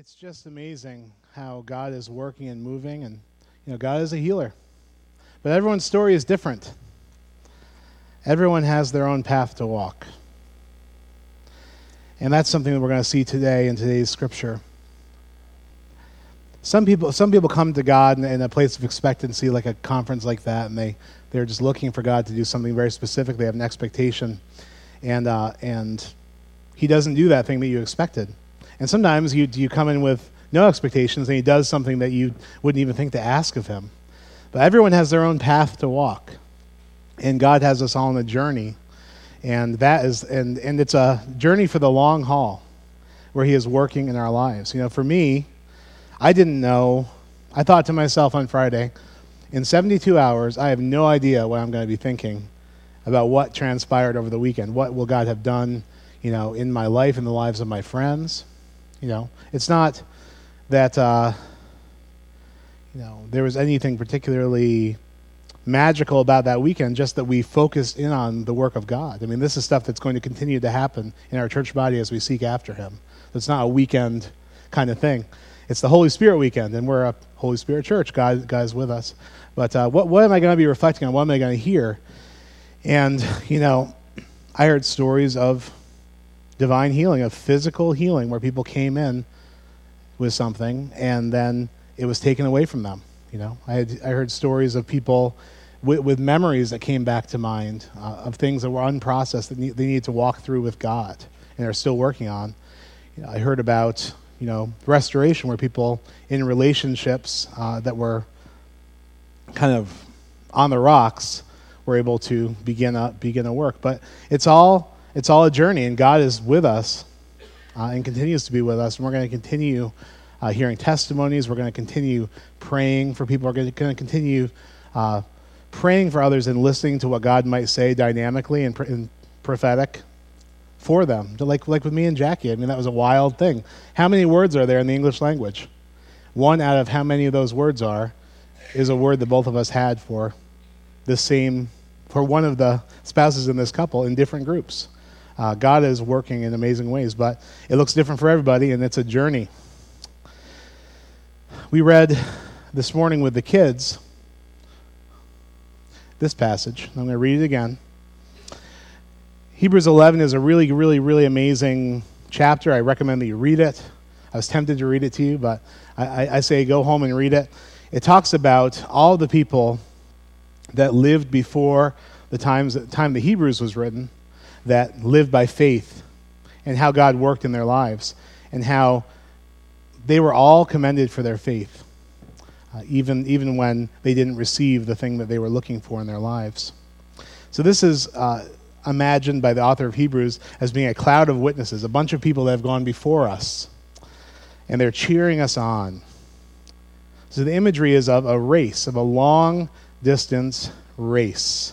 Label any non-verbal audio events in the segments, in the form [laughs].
it's just amazing how God is working and moving, and you know, God is a healer. But everyone's story is different. Everyone has their own path to walk. And that's something that we're going to see today in today's scripture. Some people, some people come to God in, in a place of expectancy, like a conference like that, and they, they're just looking for God to do something very specific. They have an expectation, and, uh, and He doesn't do that thing that you expected. And sometimes you, you come in with no expectations, and He does something that you wouldn't even think to ask of Him. But everyone has their own path to walk, and God has us all on a journey. And that is and and it's a journey for the long haul where he is working in our lives. You know for me i didn't know. I thought to myself on friday in 72 hours i have no idea what i'm going to be thinking about what transpired over the weekend. What will god have done you know in my life in the lives of my friends you know it's not that uh, you know there was anything particularly magical about that weekend, just that we focused in on the work of God. I mean, this is stuff that's going to continue to happen in our church body as we seek after Him. It's not a weekend kind of thing. It's the Holy Spirit weekend, and we're a Holy Spirit church. God, God's with us. But uh, what, what am I going to be reflecting on? What am I going to hear? And, you know, I heard stories of divine healing, of physical healing, where people came in with something and then it was taken away from them. You know, I, had, I heard stories of people with, with memories that came back to mind uh, of things that were unprocessed that need, they needed to walk through with God and are still working on. You know, I heard about you know restoration where people in relationships uh, that were kind of on the rocks were able to begin a begin a work. But it's all it's all a journey, and God is with us uh, and continues to be with us, and we're going to continue uh, hearing testimonies. We're going to continue praying for people. We're going to continue uh, praying for others and listening to what God might say dynamically and, and prophetic for them. Like, like with me and Jackie. I mean, that was a wild thing. How many words are there in the English language? One out of how many of those words are is a word that both of us had for the same, for one of the spouses in this couple in different groups. Uh, God is working in amazing ways, but it looks different for everybody, and it's a journey. We read this morning with the kids this passage. I'm going to read it again. Hebrews 11 is a really, really, really amazing chapter. I recommend that you read it. I was tempted to read it to you, but I, I say go home and read it. It talks about all the people that lived before the times, time the Hebrews was written that lived by faith and how God worked in their lives and how they were all commended for their faith, uh, even, even when they didn't receive the thing that they were looking for in their lives. So, this is uh, imagined by the author of Hebrews as being a cloud of witnesses, a bunch of people that have gone before us, and they're cheering us on. So, the imagery is of a race, of a long distance race.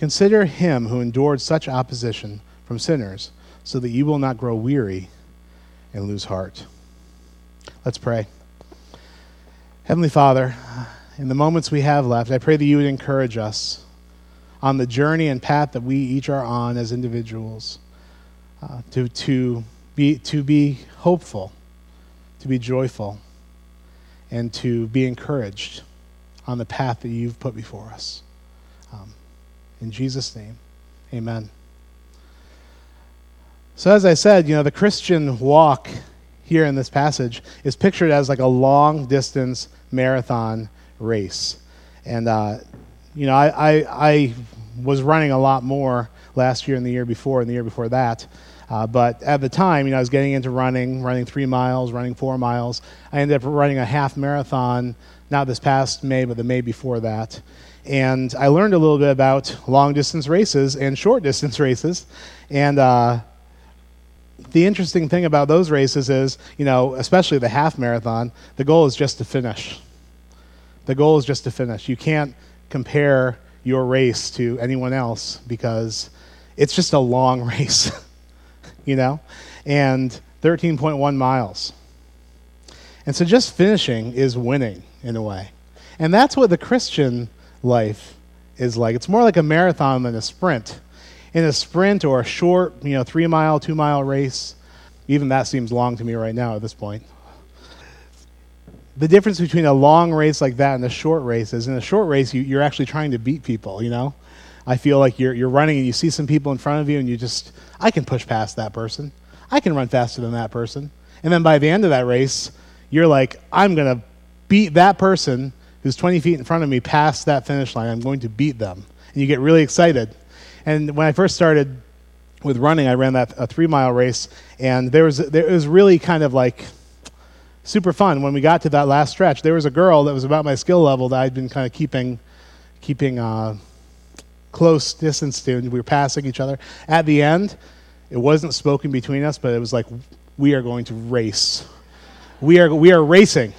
Consider him who endured such opposition from sinners, so that you will not grow weary and lose heart. Let's pray. Heavenly Father, in the moments we have left, I pray that you would encourage us on the journey and path that we each are on as individuals uh, to, to, be, to be hopeful, to be joyful, and to be encouraged on the path that you've put before us. In Jesus' name, amen. So, as I said, you know, the Christian walk here in this passage is pictured as like a long distance marathon race. And, uh, you know, I, I, I, was running a lot more last year and the year before and the year before that. Uh, but at the time, you know, I was getting into running, running three miles, running four miles. I ended up running a half marathon, not this past May, but the May before that. And I learned a little bit about long distance races and short distance [laughs] races. And uh, the interesting thing about those races is, you know, especially the half marathon, the goal is just to finish. The goal is just to finish. You can't compare your race to anyone else because it's just a long [laughs] race, you know? And 13.1 miles. And so just finishing is winning in a way. And that's what the Christian life is like. It's more like a marathon than a sprint. In a sprint or a short, you know, three mile, two mile race, even that seems long to me right now at this point. The difference between a long race like that and a short race is in a short race, you, you're actually trying to beat people, you know? I feel like you're, you're running and you see some people in front of you and you just, I can push past that person. I can run faster than that person. And then by the end of that race, you're like, I'm going to beat that person who's 20 feet in front of me past that finish line. I'm going to beat them. And you get really excited. And when I first started with running, I ran that a three mile race, and there was there it was really kind of like super fun. When we got to that last stretch, there was a girl that was about my skill level that I'd been kind of keeping keeping uh, close distance to, and we were passing each other. At the end, it wasn't spoken between us, but it was like we are going to race. We are we are racing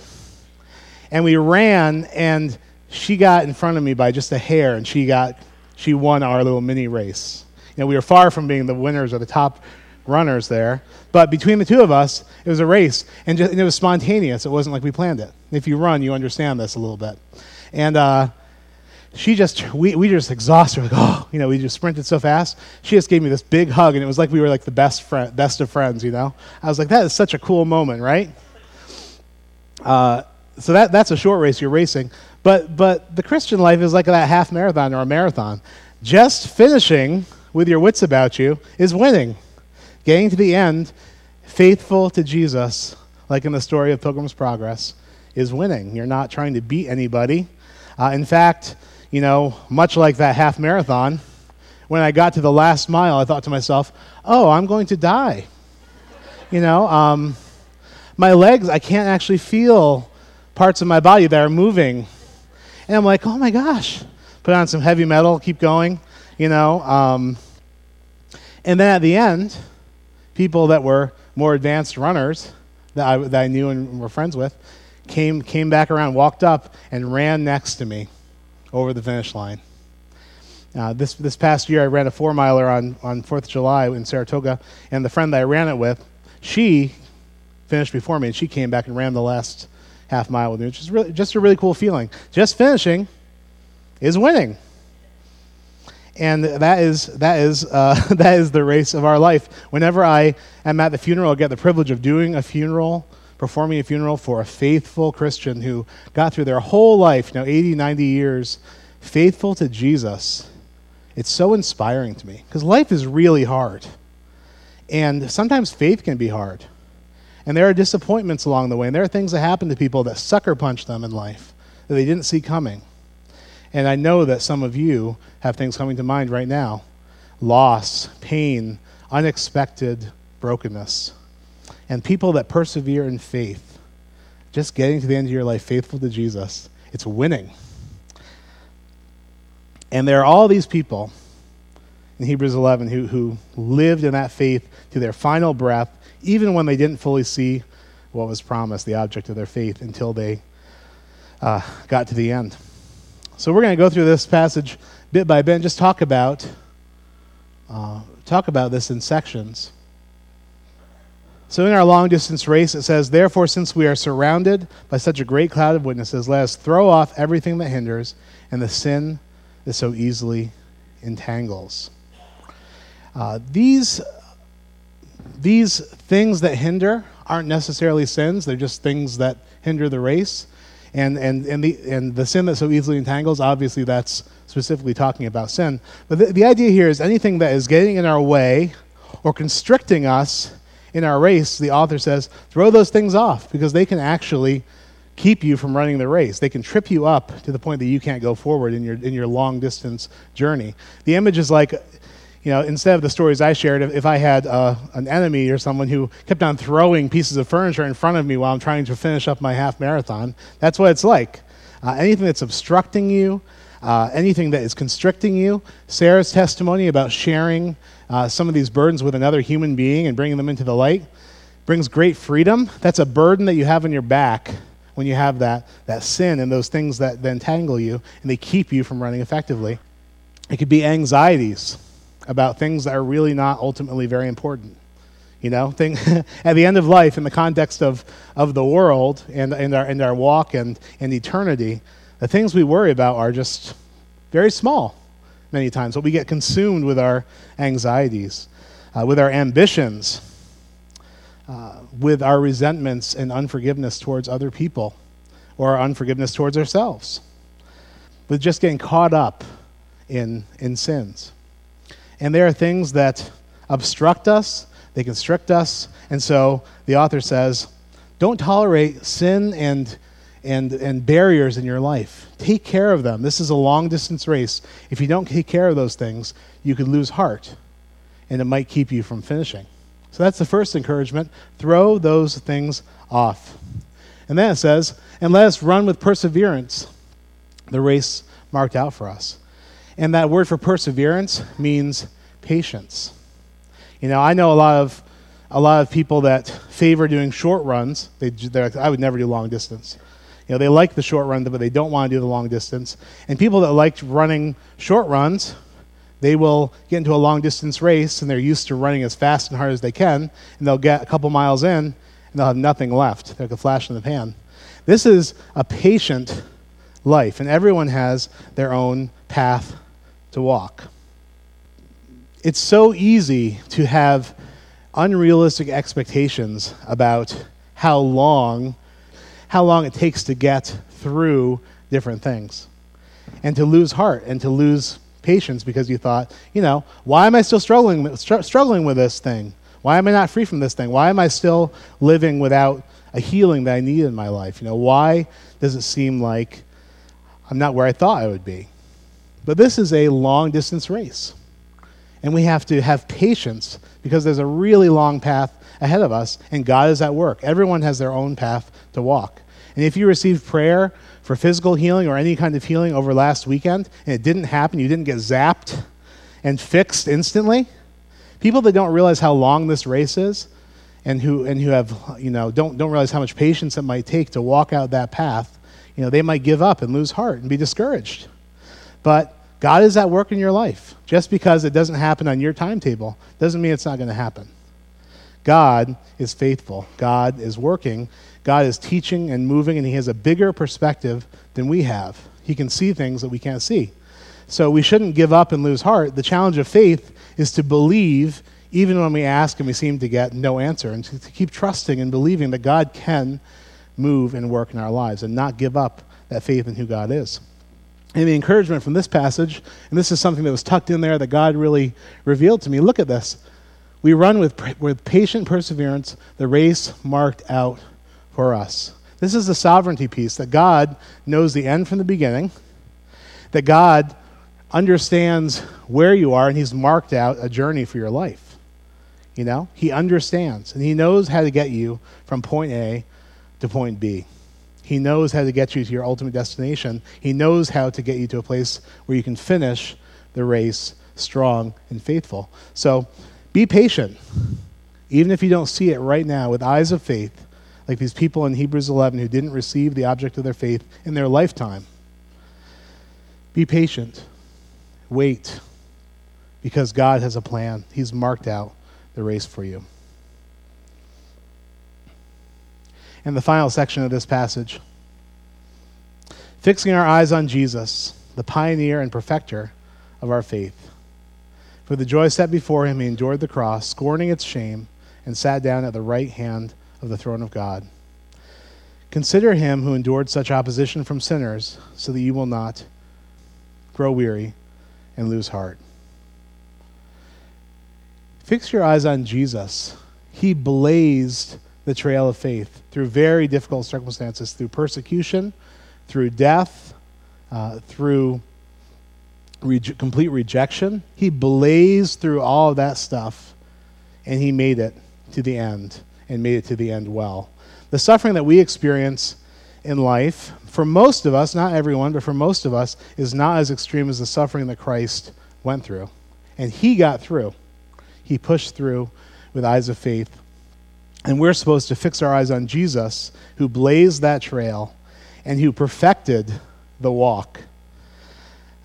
and we ran, and she got in front of me by just a hair, and she got she won our little mini race. You know, we were far from being the winners or the top runners there, but between the two of us, it was a race, and, just, and it was spontaneous. It wasn't like we planned it. If you run, you understand this a little bit, and. Uh, she just we, we just exhausted her like oh you know we just sprinted so fast she just gave me this big hug and it was like we were like the best friend best of friends you know i was like that is such a cool moment right uh, so that, that's a short race you're racing. But, but the Christian life is like that half marathon or a marathon. Just finishing with your wits about you is winning. Getting to the end, faithful to Jesus, like in the story of Pilgrim's Progress, is winning. You're not trying to beat anybody. Uh, in fact, you know, much like that half marathon, when I got to the last mile, I thought to myself, oh, I'm going to die. You know, um, my legs, I can't actually feel parts of my body that are moving. And I'm like, oh my gosh. Put on some heavy metal, keep going, you know. Um, and then at the end, people that were more advanced runners that I, that I knew and were friends with came, came back around, walked up, and ran next to me over the finish line. Uh, this, this past year, I ran a four miler on, on 4th of July in Saratoga, and the friend that I ran it with, she finished before me, and she came back and ran the last half mile with me, which is really, just a really cool feeling. Just finishing is winning. And that is, that, is, uh, [laughs] that is the race of our life. Whenever I am at the funeral, I get the privilege of doing a funeral, performing a funeral for a faithful Christian who got through their whole life, you know, 80, 90 years, faithful to Jesus. It's so inspiring to me because life is really hard. And sometimes faith can be hard. And there are disappointments along the way, and there are things that happen to people that sucker punch them in life that they didn't see coming. And I know that some of you have things coming to mind right now loss, pain, unexpected brokenness. And people that persevere in faith, just getting to the end of your life faithful to Jesus, it's winning. And there are all these people in Hebrews 11 who, who lived in that faith to their final breath even when they didn't fully see what was promised, the object of their faith, until they uh, got to the end. So we're going to go through this passage bit by bit and just talk about uh, talk about this in sections. So in our long distance race, it says, Therefore, since we are surrounded by such a great cloud of witnesses, let us throw off everything that hinders and the sin that so easily entangles. Uh, these these things that hinder aren't necessarily sins, they're just things that hinder the race. And, and, and, the, and the sin that so easily entangles, obviously, that's specifically talking about sin. But the, the idea here is anything that is getting in our way or constricting us in our race, the author says, throw those things off because they can actually keep you from running the race. They can trip you up to the point that you can't go forward in your, in your long distance journey. The image is like you know, instead of the stories I shared, if, if I had uh, an enemy or someone who kept on throwing pieces of furniture in front of me while I'm trying to finish up my half marathon, that's what it's like. Uh, anything that's obstructing you, uh, anything that is constricting you. Sarah's testimony about sharing uh, some of these burdens with another human being and bringing them into the light brings great freedom. That's a burden that you have on your back when you have that, that sin and those things that, that entangle you and they keep you from running effectively. It could be anxieties about things that are really not ultimately very important. You know, thing, [laughs] at the end of life, in the context of, of the world and, and, our, and our walk and, and eternity, the things we worry about are just very small many times. But we get consumed with our anxieties, uh, with our ambitions, uh, with our resentments and unforgiveness towards other people, or our unforgiveness towards ourselves, with just getting caught up in, in sins. And there are things that obstruct us, they constrict us. And so the author says, don't tolerate sin and, and, and barriers in your life. Take care of them. This is a long distance race. If you don't take care of those things, you could lose heart, and it might keep you from finishing. So that's the first encouragement. Throw those things off. And then it says, and let us run with perseverance the race marked out for us. And that word for perseverance means patience. You know, I know a lot of a lot of people that favor doing short runs. They, I would never do long distance. You know, they like the short run, but they don't want to do the long distance. And people that like running short runs they will get into a long distance race and they're used to running as fast and hard as they can, and they'll get a couple miles in and they'll have nothing left. They're like a flash in the pan. This is a patient life, and everyone has their own path to walk. It's so easy to have unrealistic expectations about how long how long it takes to get through different things and to lose heart and to lose patience because you thought, you know, why am I still struggling, str- struggling with this thing? Why am I not free from this thing? Why am I still living without a healing that I need in my life? You know, why does it seem like I'm not where I thought I would be? But this is a long distance race. And we have to have patience because there's a really long path ahead of us, and God is at work. Everyone has their own path to walk. And if you received prayer for physical healing or any kind of healing over last weekend and it didn't happen, you didn't get zapped and fixed instantly, people that don't realize how long this race is and who, and who have, you know, don't, don't realize how much patience it might take to walk out that path, you know, they might give up and lose heart and be discouraged. But God is at work in your life. Just because it doesn't happen on your timetable doesn't mean it's not going to happen. God is faithful. God is working God is teaching and moving, and He has a bigger perspective than we have. He can see things that we can't see. So we shouldn't give up and lose heart. The challenge of faith is to believe even when we ask and we seem to get no answer, and to, to keep trusting and believing that God can move and work in our lives and not give up that faith in who God is. And the encouragement from this passage, and this is something that was tucked in there that God really revealed to me. Look at this. We run with, with patient perseverance the race marked out for us. This is the sovereignty piece that God knows the end from the beginning, that God understands where you are, and He's marked out a journey for your life. You know, He understands, and He knows how to get you from point A to point B. He knows how to get you to your ultimate destination. He knows how to get you to a place where you can finish the race strong and faithful. So be patient. Even if you don't see it right now with eyes of faith, like these people in Hebrews 11 who didn't receive the object of their faith in their lifetime. Be patient. Wait. Because God has a plan. He's marked out the race for you. And the final section of this passage fixing our eyes on Jesus, the pioneer and perfecter of our faith. For the joy set before him, he endured the cross, scorning its shame, and sat down at the right hand of the throne of God. Consider him who endured such opposition from sinners, so that you will not grow weary and lose heart. Fix your eyes on Jesus. He blazed the trail of faith through very difficult circumstances, through persecution, through death, uh, through complete rejection. He blazed through all of that stuff, and he made it to the end and made it to the end well. The suffering that we experience in life, for most of us, not everyone, but for most of us, is not as extreme as the suffering that Christ went through. And he got through. he pushed through with eyes of faith. And we're supposed to fix our eyes on Jesus, who blazed that trail and who perfected the walk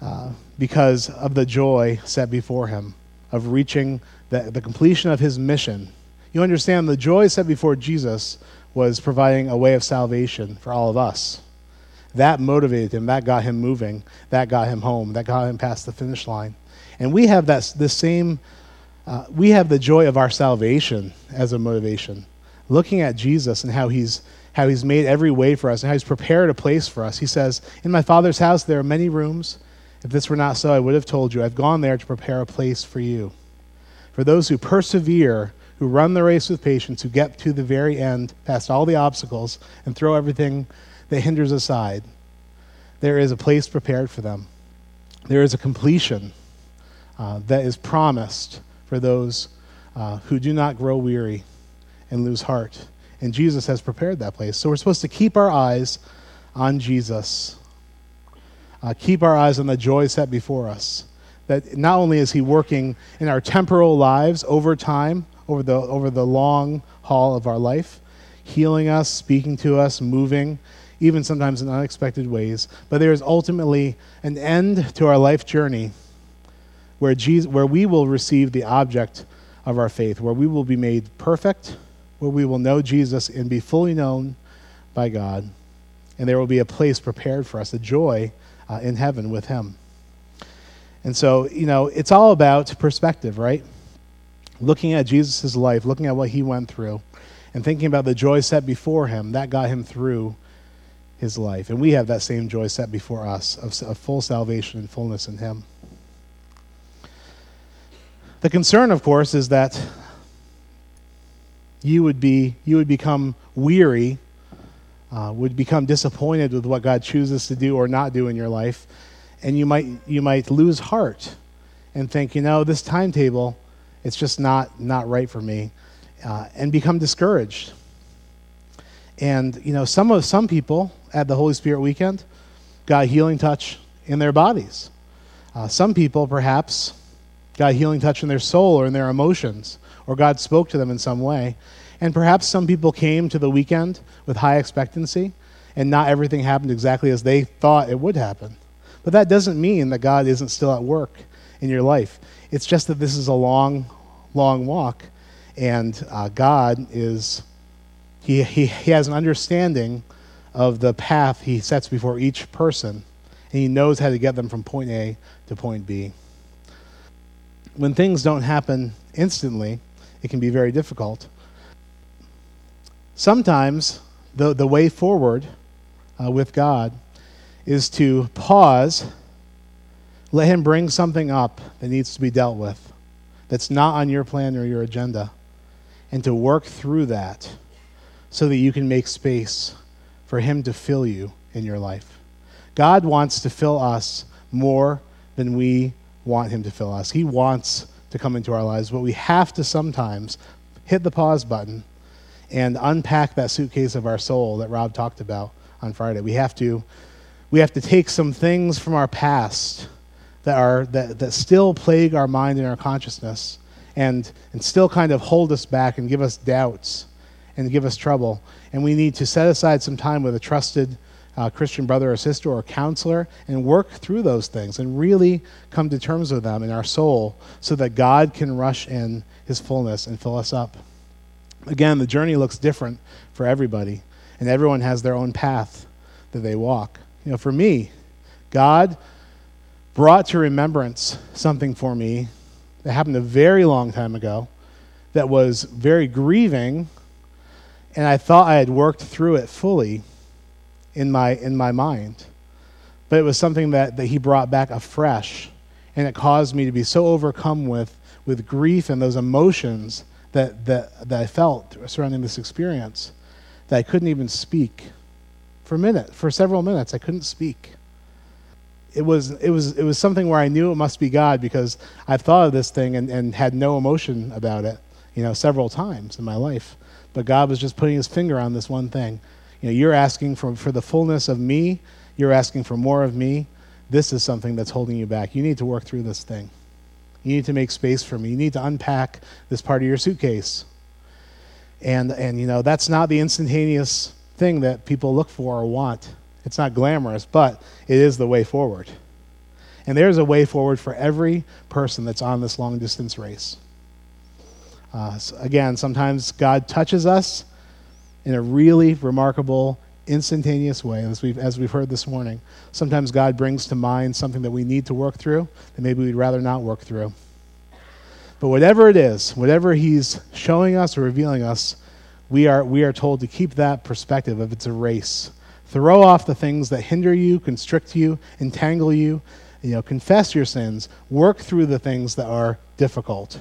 uh, because of the joy set before him of reaching the, the completion of his mission. You understand the joy set before Jesus was providing a way of salvation for all of us. That motivated him, that got him moving, that got him home, that got him past the finish line. And we have that, the same, uh, we have the joy of our salvation as a motivation. Looking at Jesus and how he's, how he's made every way for us and how he's prepared a place for us. He says, In my Father's house there are many rooms. If this were not so, I would have told you, I've gone there to prepare a place for you. For those who persevere, who run the race with patience, who get to the very end, past all the obstacles, and throw everything that hinders aside, there is a place prepared for them. There is a completion uh, that is promised for those uh, who do not grow weary and lose heart. And Jesus has prepared that place. So we're supposed to keep our eyes on Jesus, uh, keep our eyes on the joy set before us. That not only is He working in our temporal lives over time, over the, over the long haul of our life, healing us, speaking to us, moving, even sometimes in unexpected ways. But there is ultimately an end to our life journey where, Jesus, where we will receive the object of our faith, where we will be made perfect, where we will know Jesus and be fully known by God. And there will be a place prepared for us, a joy uh, in heaven with Him. And so, you know, it's all about perspective, right? Looking at Jesus' life, looking at what He went through, and thinking about the joy set before Him, that got Him through his life. And we have that same joy set before us of, of full salvation and fullness in him. The concern, of course, is that you would be you would become weary, uh, would become disappointed with what God chooses to do or not do in your life, and you might you might lose heart and think, you know, this timetable, it's just not not right for me, uh, and become discouraged. And you know, some of some people at the Holy Spirit weekend got healing touch in their bodies. Uh, some people perhaps got a healing touch in their soul or in their emotions, or God spoke to them in some way. And perhaps some people came to the weekend with high expectancy, and not everything happened exactly as they thought it would happen. But that doesn't mean that God isn't still at work in your life. It's just that this is a long, long walk, and uh, God is he, he, he has an understanding of the path he sets before each person, and he knows how to get them from point A to point B. When things don't happen instantly, it can be very difficult. Sometimes the, the way forward uh, with God is to pause, let Him bring something up that needs to be dealt with that's not on your plan or your agenda, and to work through that so that you can make space for Him to fill you in your life. God wants to fill us more than we want Him to fill us. He wants to come into our lives, but we have to sometimes hit the pause button and unpack that suitcase of our soul that Rob talked about on Friday. We have to, we have to take some things from our past that, are, that, that still plague our mind and our consciousness and, and still kind of hold us back and give us doubts and give us trouble. And we need to set aside some time with a trusted uh, Christian brother or sister or counselor and work through those things and really come to terms with them in our soul so that God can rush in his fullness and fill us up. Again, the journey looks different for everybody, and everyone has their own path that they walk. You know, for me, God brought to remembrance something for me that happened a very long time ago that was very grieving and I thought I had worked through it fully in my, in my mind. But it was something that, that he brought back afresh, and it caused me to be so overcome with, with grief and those emotions that, that, that I felt surrounding this experience that I couldn't even speak. For a minute, for several minutes, I couldn't speak. It was, it was, it was something where I knew it must be God because I've thought of this thing and, and had no emotion about it, you know, several times in my life. But God was just putting his finger on this one thing. You know, you're asking for, for the fullness of me, you're asking for more of me. This is something that's holding you back. You need to work through this thing. You need to make space for me. You need to unpack this part of your suitcase. And, and you know, that's not the instantaneous thing that people look for or want. It's not glamorous, but it is the way forward. And there's a way forward for every person that's on this long distance race. Uh, so again, sometimes God touches us in a really remarkable, instantaneous way, as we've, as we've heard this morning. Sometimes God brings to mind something that we need to work through that maybe we'd rather not work through. But whatever it is, whatever He's showing us or revealing us, we are, we are told to keep that perspective of it's a race. Throw off the things that hinder you, constrict you, entangle you. You know, confess your sins. Work through the things that are difficult.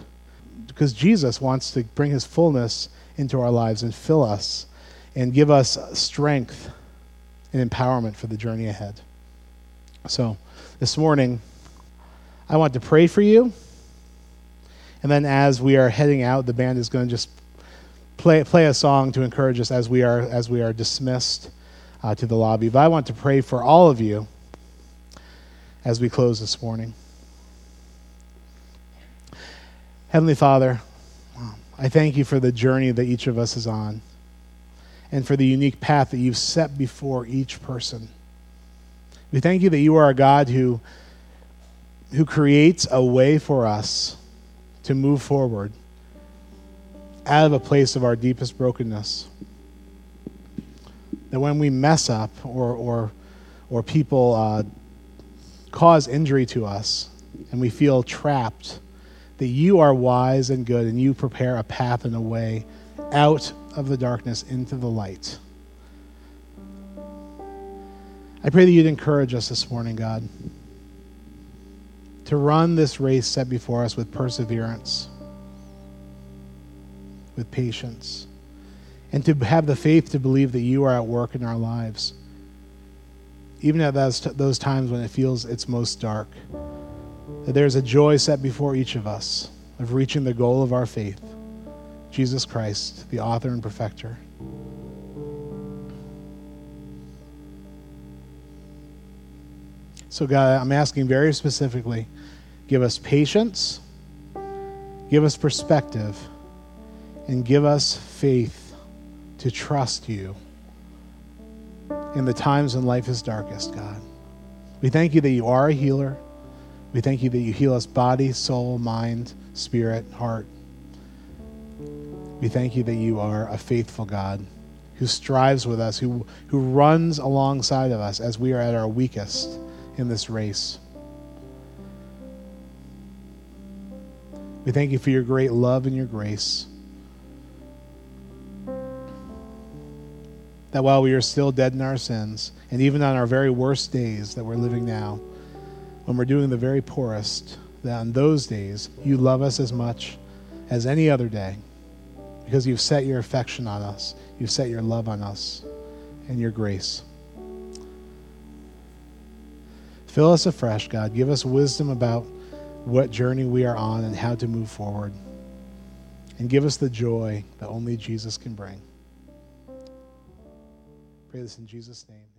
Because Jesus wants to bring his fullness into our lives and fill us and give us strength and empowerment for the journey ahead. So, this morning, I want to pray for you. And then as we are heading out, the band is going to just play, play a song to encourage us as we are, as we are dismissed uh, to the lobby. But I want to pray for all of you as we close this morning. Heavenly Father, I thank you for the journey that each of us is on and for the unique path that you've set before each person. We thank you that you are a God who, who creates a way for us to move forward out of a place of our deepest brokenness. That when we mess up or, or, or people uh, cause injury to us and we feel trapped, that you are wise and good and you prepare a path and a way out of the darkness into the light. I pray that you'd encourage us this morning, God, to run this race set before us with perseverance with patience, and to have the faith to believe that you are at work in our lives, even at those, times when it feels it's most dark. That there's a joy set before each of us of reaching the goal of our faith Jesus Christ, the author and perfecter. So, God, I'm asking very specifically give us patience, give us perspective and give us faith to trust you in the times when life is darkest, God. We thank you that you are a healer. We thank you that you heal us body, soul, mind, spirit, heart. We thank you that you are a faithful God who strives with us, who, who runs alongside of us as we are at our weakest in this race. We thank you for your great love and your grace. that while we are still dead in our sins, and even on our very worst days that we're living now, when we're doing the very poorest, that on those days you love us as much as any other day because you've set your affection on us, you've set your love on us, and your grace. Fill us afresh, God. Give us wisdom about what journey we are on and how to move forward. And give us the joy that only Jesus can bring pray this in Jesus' name.